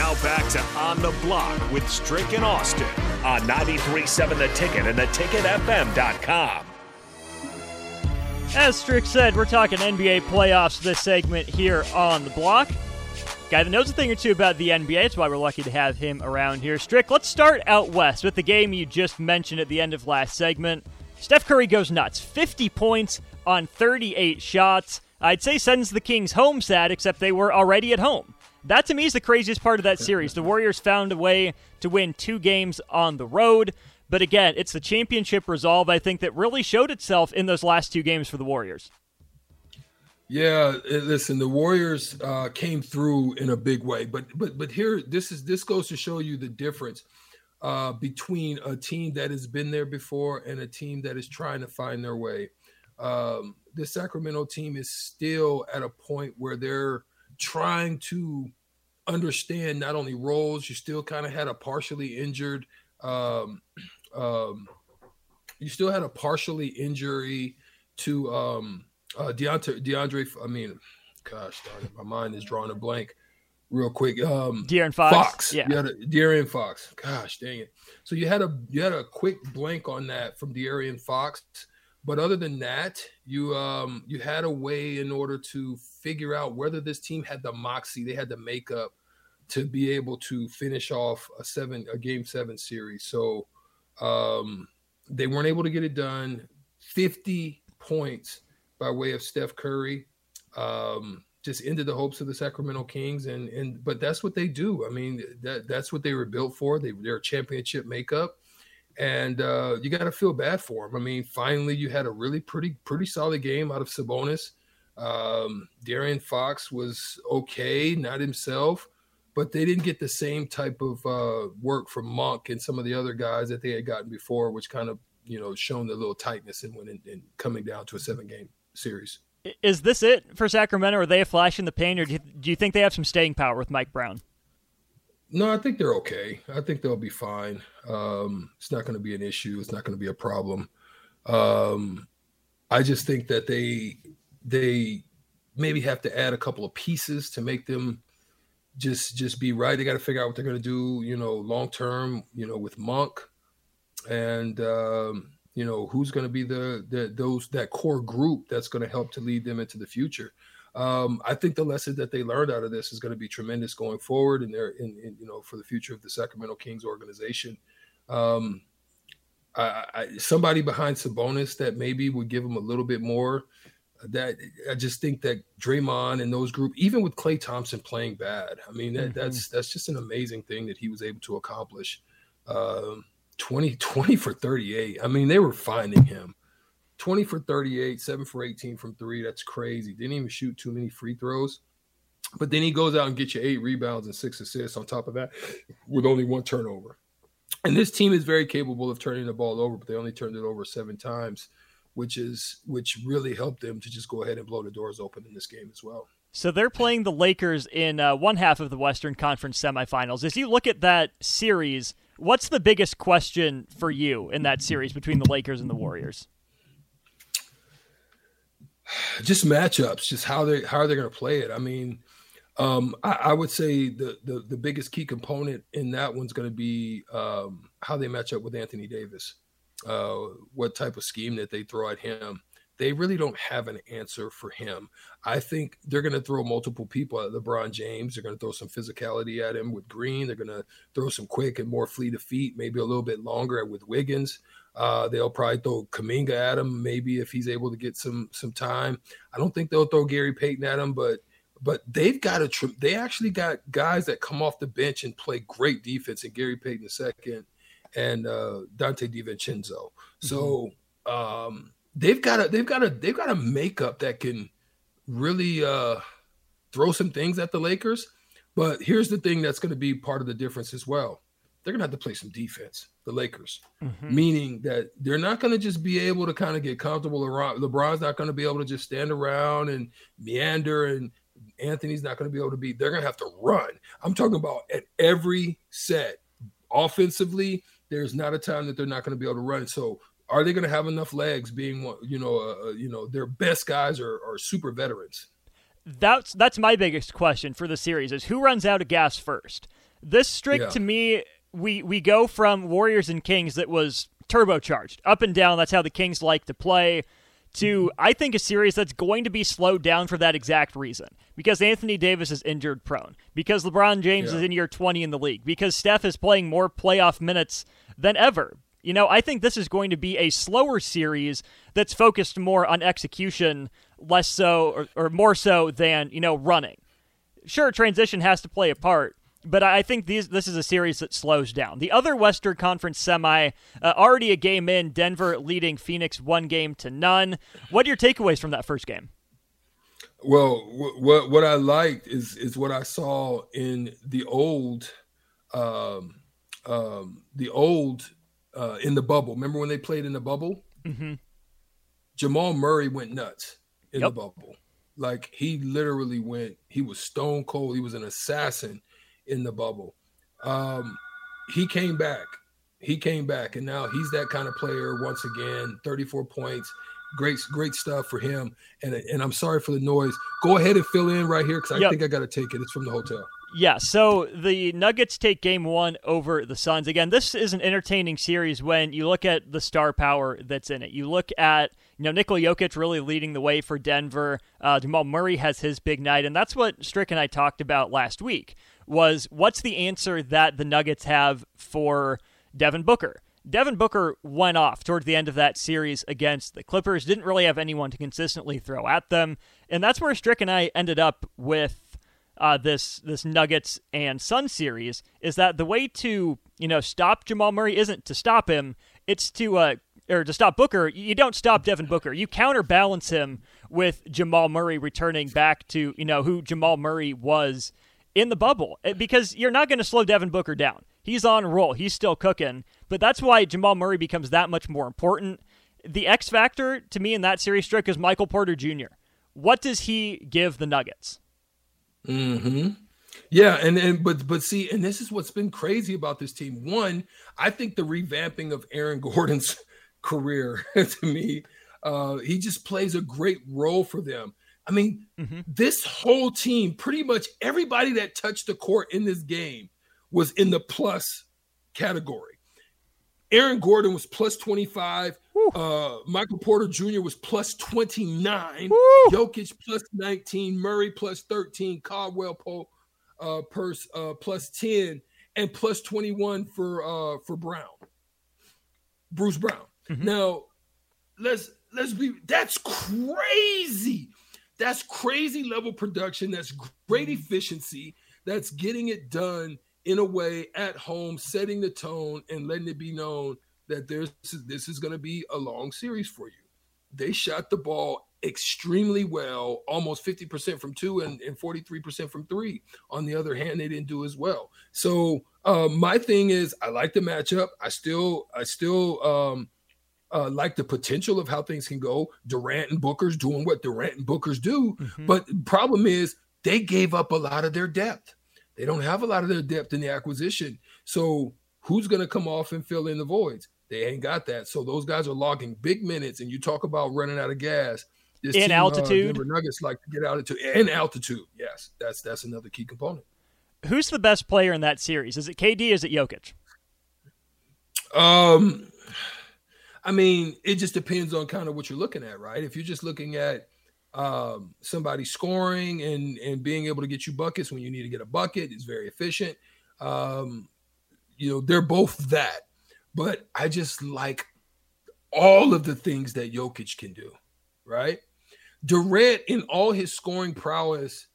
Now back to On the Block with Strick and Austin on 93.7 The Ticket and theticketfm.com. As Strick said, we're talking NBA playoffs this segment here on the block. Guy that knows a thing or two about the NBA. That's why we're lucky to have him around here. Strick, let's start out west with the game you just mentioned at the end of last segment. Steph Curry goes nuts. 50 points on 38 shots. I'd say sends the Kings home sad, except they were already at home. That to me is the craziest part of that series. The Warriors found a way to win two games on the road. But again, it's the championship resolve, I think, that really showed itself in those last two games for the Warriors. Yeah, listen, the Warriors uh, came through in a big way, but but but here, this is this goes to show you the difference uh, between a team that has been there before and a team that is trying to find their way. Um, the Sacramento team is still at a point where they're trying to understand not only roles. You still kind of had a partially injured um, um, you still had a partially injury to um, uh, Deontay, DeAndre. I mean, gosh darn it, my mind is drawing a blank. Real quick, um, De'Aaron Fox. Fox, yeah, you had a, De'Aaron Fox. Gosh dang it! So you had a you had a quick blank on that from De'Aaron Fox, but other than that, you um you had a way in order to figure out whether this team had the moxie, they had the makeup to be able to finish off a seven a game seven series. So um, they weren't able to get it done. 50 points by way of Steph Curry. Um, just ended the hopes of the Sacramento Kings, and and but that's what they do. I mean, that that's what they were built for. They they're a championship makeup, and uh, you got to feel bad for them. I mean, finally, you had a really pretty pretty solid game out of Sabonis. Um, De'Aaron Fox was okay, not himself but they didn't get the same type of uh, work from Monk and some of the other guys that they had gotten before, which kind of you know shown the little tightness in when in, coming down to a seven game series. Is this it for Sacramento? Are they a flash in the pan, or do you, do you think they have some staying power with Mike Brown? No, I think they're okay. I think they'll be fine. Um, it's not going to be an issue. It's not going to be a problem. Um, I just think that they they maybe have to add a couple of pieces to make them just just be right. They got to figure out what they're going to do, you know, long term, you know, with Monk, and um, you know who's going to be the, the those that core group that's going to help to lead them into the future. Um, I think the lesson that they learned out of this is going to be tremendous going forward, and they're in, in, you know for the future of the Sacramento Kings organization. Um, I, I, somebody behind Sabonis that maybe would give them a little bit more that I just think that Draymond and those group, even with Klay Thompson playing bad, I mean that, mm-hmm. that's that's just an amazing thing that he was able to accomplish. Um, 20, 20 for 38. I mean, they were finding him. 20 for 38, 7 for 18 from three. That's crazy. Didn't even shoot too many free throws. But then he goes out and gets you eight rebounds and six assists on top of that with only one turnover. And this team is very capable of turning the ball over, but they only turned it over seven times which is which really helped them to just go ahead and blow the doors open in this game as well. So they're playing the Lakers in uh, one half of the Western Conference semifinals. As you look at that series, what's the biggest question for you in that series between the Lakers and the Warriors? Just matchups, just how they how they're going to play it. I mean, um, I, I, would say the, the, the biggest key component in that one's going to be um, how they match up with Anthony Davis uh, what type of scheme that they throw at him. They really don't have an answer for him. I think they're going to throw multiple people at LeBron James. They're going to throw some physicality at him with Green. They're going to throw some quick and more fleet of feet, maybe a little bit longer with Wiggins. Uh, they'll probably throw Kuminga at him, maybe if he's able to get some some time. I don't think they'll throw Gary Payton at him, but but they've got a they actually got guys that come off the bench and play great defense. And Gary Payton II and uh, Donte DiVincenzo. Mm-hmm. So um, they've got a they've got a they've got a makeup that can really uh, throw some things at the Lakers. But here's the thing that's going to be part of the difference as well. They're going to have to play some defense, the Lakers, mm-hmm. meaning that they're not going to just be able to kind of get comfortable around. LeBron's not going to be able to just stand around and meander, and Anthony's not going to be able to be. They're going to have to run. I'm talking about at every set, offensively, there's not a time that they're not going to be able to run. So are they going to have enough legs? Being you know, uh, uh, you know, their best guys are, are super veterans. That's that's my biggest question for the series is who runs out of gas first. This streak yeah. to me, we we go from Warriors and Kings that was turbocharged up and down. That's how the Kings like to play. To I think a series that's going to be slowed down for that exact reason because Anthony Davis is injured prone, because LeBron James yeah. is in year 20 in the league, because Steph is playing more playoff minutes than ever. You know, I think this is going to be a slower series that's focused more on execution, less so or, or more so than, you know, running. Sure, transition has to play a part, but I think these, this is a series that slows down. The other Western Conference semi, uh, already a game in, Denver leading Phoenix one game to none. What are your takeaways from that first game? Well, what what I liked is is what I saw in the old, um, um, the old uh, in the bubble. Remember when they played in the bubble? Mm-hmm. Jamal Murray went nuts in yep. the bubble. Like he literally went. He was stone cold. He was an assassin in the bubble. Um, he came back. He came back, and now he's that kind of player once again. Thirty-four points. Great, great stuff for him. And and I'm sorry for the noise. Go ahead and fill in right here because I yep. think I got to take it. It's from the hotel. Yeah, so the Nuggets take game one over the Suns. Again, this is an entertaining series when you look at the star power that's in it. You look at, you know, Nikola Jokic really leading the way for Denver. Uh, Jamal Murray has his big night, and that's what Strick and I talked about last week was what's the answer that the Nuggets have for Devin Booker? Devin Booker went off towards the end of that series against the Clippers, didn't really have anyone to consistently throw at them. And that's where Strick and I ended up with uh, this this Nuggets and Sun series is that the way to you know stop Jamal Murray isn't to stop him, it's to uh, or to stop Booker. You don't stop Devin Booker. You counterbalance him with Jamal Murray returning back to you know who Jamal Murray was in the bubble eh, because you're not going to slow Devin Booker down. He's on roll. He's still cooking. But that's why Jamal Murray becomes that much more important. The X factor to me in that series Strick is Michael Porter Jr. What does he give the Nuggets? Hmm. Yeah, and and but but see, and this is what's been crazy about this team. One, I think the revamping of Aaron Gordon's career to me, uh, he just plays a great role for them. I mean, mm-hmm. this whole team, pretty much everybody that touched the court in this game was in the plus category. Aaron Gordon was plus 25. Uh, Michael Porter Jr. was plus 29. Woo. Jokic plus 19. Murray plus 13. Caldwell Pope uh, Purse uh, plus 10. And plus 21 for uh, for Brown. Bruce Brown. Mm-hmm. Now, let's let's be that's crazy. That's crazy level production. That's great mm-hmm. efficiency. That's getting it done in a way at home, setting the tone and letting it be known that there's this is going to be a long series for you. They shot the ball extremely well, almost 50% from two and, and 43% from three. On the other hand, they didn't do as well. So uh, my thing is I like the matchup. I still I still um, uh, like the potential of how things can go. Durant and Booker's doing what Durant and Booker's do, mm-hmm. but problem is they gave up a lot of their depth. They don't have a lot of their depth in the acquisition. So who's going to come off and fill in the voids? They ain't got that. So those guys are logging big minutes, and you talk about running out of gas. This in team, uh, altitude, uh, Nuggets like to get out into in altitude. Yes, that's that's another key component. Who's the best player in that series? Is it KD? is it Jokic? Um, I mean, it just depends on kind of what you're looking at, right? If you're just looking at um, somebody scoring and and being able to get you buckets when you need to get a bucket, is very efficient. Um, you know, they're both that, but I just like all of the things that Jokic can do, right? Durant, in all his scoring prowess,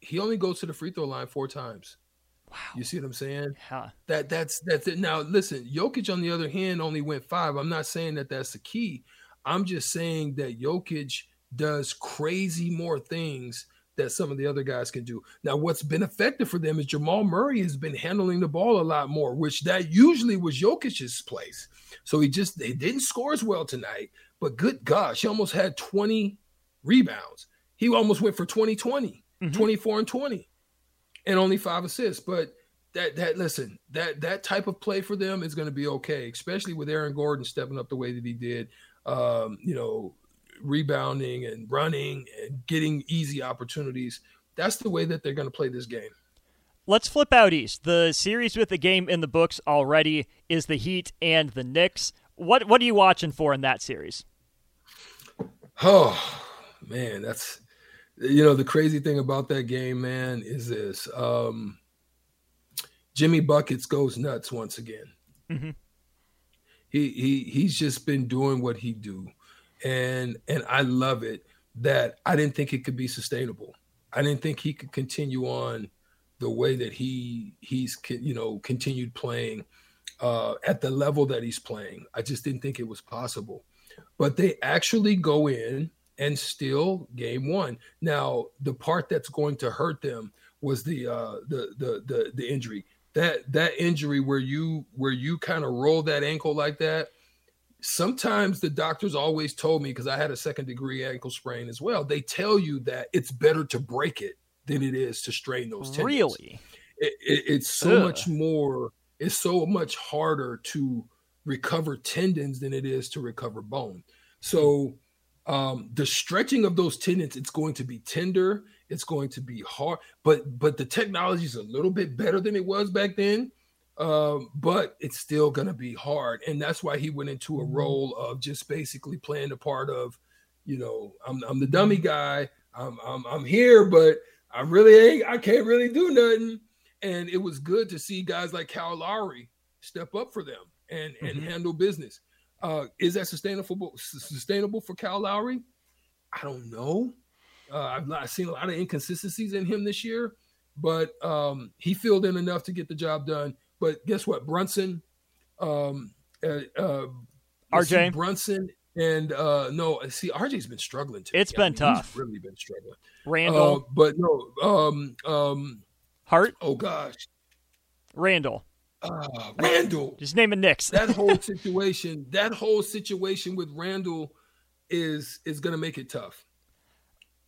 he only goes to the free throw line four times. Wow. You see what I'm saying? Yeah. That that's that's it. Now listen, Jokic on the other hand only went five. I'm not saying that that's the key. I'm just saying that Jokic does crazy more things that some of the other guys can do. Now, what's been effective for them is Jamal Murray has been handling the ball a lot more, which that usually was Jokic's place. So he just they didn't score as well tonight, but good gosh, he almost had 20 rebounds. He almost went for 20 20, mm-hmm. 24 and 20 and only five assists. But that that listen, that that type of play for them is going to be okay, especially with Aaron Gordon stepping up the way that he did. Um, you know, rebounding and running and getting easy opportunities. That's the way that they're going to play this game. let's flip out east. The series with the game in the books already is the Heat and the Knicks. What what are you watching for in that series? Oh man, that's you know the crazy thing about that game, man, is this. Um, Jimmy Buckets goes nuts once again. Mm-hmm. He he he's just been doing what he do, and and I love it that I didn't think it could be sustainable. I didn't think he could continue on the way that he he's you know continued playing uh, at the level that he's playing. I just didn't think it was possible. But they actually go in and steal game one. Now, the part that's going to hurt them was the uh, the the the the injury. That that injury where you where you kind of roll that ankle like that. Sometimes the doctors always told me because I had a second degree ankle sprain as well. They tell you that it's better to break it than it is to strain those tendons. Really, it, it, it's so Ugh. much more it's so much harder to recover tendons than it is to recover bone. So um, the stretching of those tendons, it's going to be tender, it's going to be hard, but but the technology is a little bit better than it was back then. Um, but it's still going to be hard, and that's why he went into a mm-hmm. role of just basically playing the part of, you know, I'm I'm the dummy guy. I'm I'm, I'm here, but I really ain't. I can't really do nothing. And it was good to see guys like Kyle Lowry step up for them and, and mm-hmm. handle business. Uh, is that sustainable sustainable for Cal Lowry? I don't know. Uh, I've, I've, seen a lot of inconsistencies in him this year, but um, he filled in enough to get the job done. But guess what? Brunson, um, uh, uh RJ Brunson, and uh, no, see, RJ's been struggling. Too. It's yeah, been I mean, tough. really been struggling. Randle, uh, but no, um, um, Hart. Oh gosh, Randle. Uh, Randle. Just name a Knicks. that whole situation, that whole situation with Randle is is going to make it tough.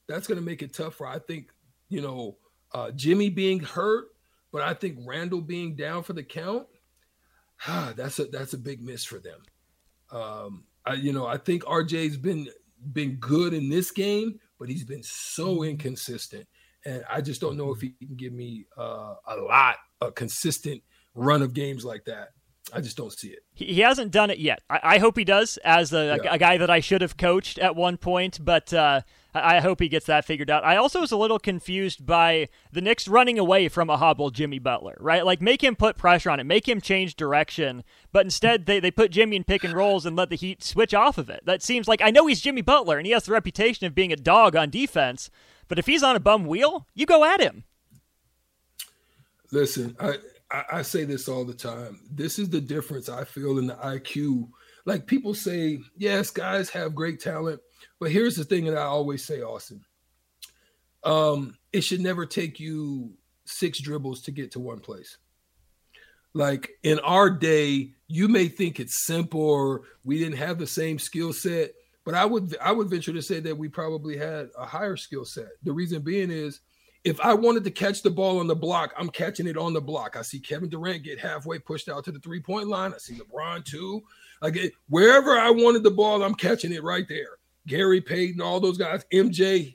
That's going to make it tougher. I think you know uh, Jimmy being hurt, but I think Randle being down for the count. Ah, that's a that's a big miss for them. Um, I, you know, I think RJ's been been good in this game, but he's been so mm-hmm. inconsistent and I just don't know if he can give me uh, a lot, a consistent run of games like that. I just don't see it. He hasn't done it yet. I, I hope he does, as a, yeah. a, guy that I should have coached at one point, but uh, I, I hope he gets that figured out. I also was a little confused by the Knicks running away from a hobble Jimmy Butler, right? Like, make him put pressure on it, make him change direction, but instead they, they put Jimmy in pick and rolls and let the Heat switch off of it. That seems like I know he's Jimmy Butler and he has the reputation of being a dog on defense, but if he's on a bum wheel, you go at him. Listen, I, I, I say this all the time. This is the difference I feel in the IQ. Like people say, yes, guys have great talent, but here's the thing that I always say, Austin. Um, it should never take you six dribbles to get to one place. Like in our day, you may think it's simple or we didn't have the same skill set. But I would I would venture to say that we probably had a higher skill set. The reason being is if I wanted to catch the ball on the block, I'm catching it on the block. I see Kevin Durant get halfway pushed out to the three point line. I see LeBron too. Like it, wherever I wanted the ball, I'm catching it right there. Gary Payton, all those guys, MJ,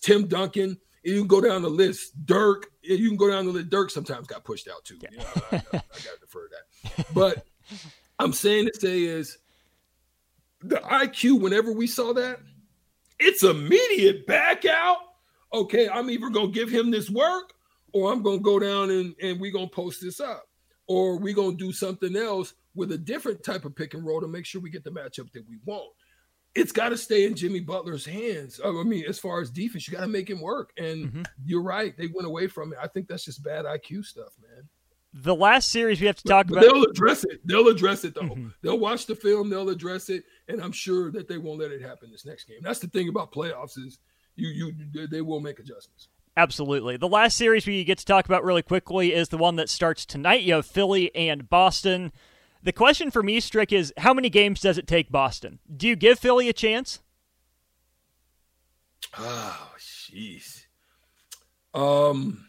Tim Duncan. You can go down the list. Dirk, you can go down the list. Dirk sometimes got pushed out too. Yeah. You know, I, I, I got to defer that. But I'm saying to say is the IQ, whenever we saw that, it's immediate back out. Okay, I'm either gonna give him this work or I'm gonna go down and, and we're gonna post this up. Or we're gonna do something else with a different type of pick and roll to make sure we get the matchup that we want. It's got to stay in Jimmy Butler's hands. I mean, as far as defense, you got to make him work. And mm-hmm. you're right, they went away from it. I think that's just bad IQ stuff, man the last series we have to talk but, about. They'll address it. They'll address it though. Mm-hmm. They'll watch the film. They'll address it, and I'm sure that they won't let it happen this next game. That's the thing about playoffs is you you they will make adjustments. Absolutely. The last series we get to talk about really quickly is the one that starts tonight. You have Philly and Boston. The question for me, Strick, is how many games does it take Boston? Do you give Philly a chance? Oh, jeez. Um,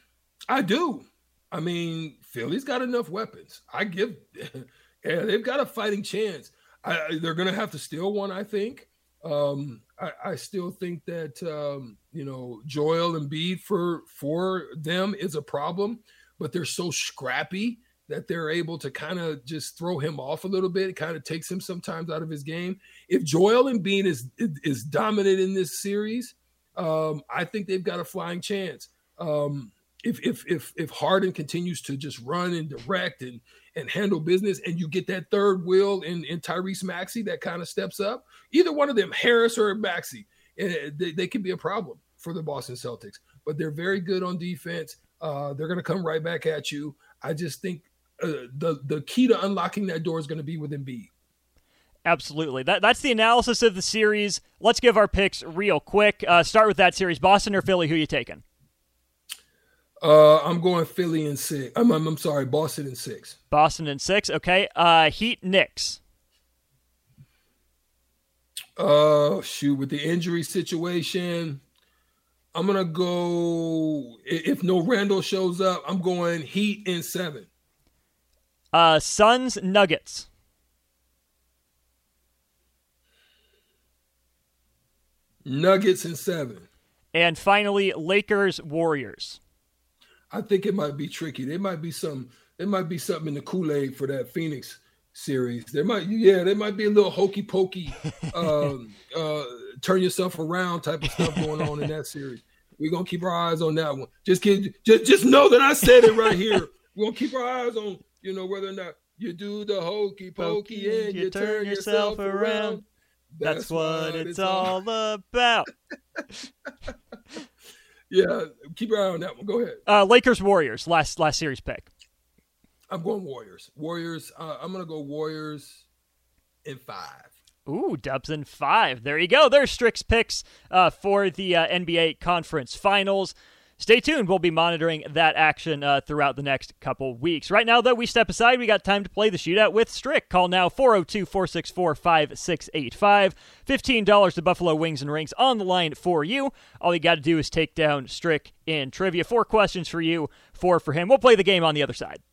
I do. I mean, Philly's got enough weapons. I give, yeah, they've got a fighting chance. I, they're going to have to steal one, I think. Um, I, I, still think that um, you know Joel Embiid for for them is a problem, but they're so scrappy that they're able to kind of just throw him off a little bit. It kind of takes him sometimes out of his game. If Joel Embiid is is dominant in this series, um, I think they've got a flying chance. Um, if if if if Harden continues to just run and direct and and handle business, and you get that third wheel in in Tyrese Maxey that kind of steps up, either one of them, Harris or Maxey, eh, they, they can be a problem for the Boston Celtics. But they're very good on defense. Uh, they're going to come right back at you. I just think uh, the the key to unlocking that door is going to be with Embiid. Absolutely. That, that's the analysis of the series. Let's give our picks real quick. Uh, start with that series. Boston or Philly, who you taking? Uh, I'm going Philly in six. I'm, I'm, I'm sorry, Boston in six. Boston in six. Okay. Uh, Heat Knicks. Uh, shoot, with the injury situation, I'm gonna go. If no Randle shows up, I'm going Heat in seven. Uh, Suns Nuggets. Nuggets in seven. And finally, Lakers Warriors. I think it might be tricky. There might be some. There might be something in the Kool Aid for that Phoenix series. There might, yeah, there might be a little hokey pokey, um, uh, turn yourself around type of stuff going on in that series. We're gonna keep our eyes on that one. Just keep, just, just know that I said it right here. We're gonna keep our eyes on, you know, whether or not you do the hokey pokey and you, you turn, yourself, yourself around. around. That's, That's what, what, it's all about. yeah, keep your eye on that one. Go ahead. Uh, Lakers Warriors last last series pick. I'm going Warriors. Warriors. Uh, I'm gonna go Warriors in five. Ooh, Dubs in five. There you go. There's Strick's picks uh, for the uh, NBA Conference Finals. Stay tuned. We'll be monitoring that action uh, throughout the next couple weeks. Right now, though, we step aside. We got time to play the shootout with Strick. Call now 402 464 5685. $15 to Buffalo Wings and Rings on the line for you. All you got to do is take down Strick in trivia. Four questions for you, four for him. We'll play the game on the other side.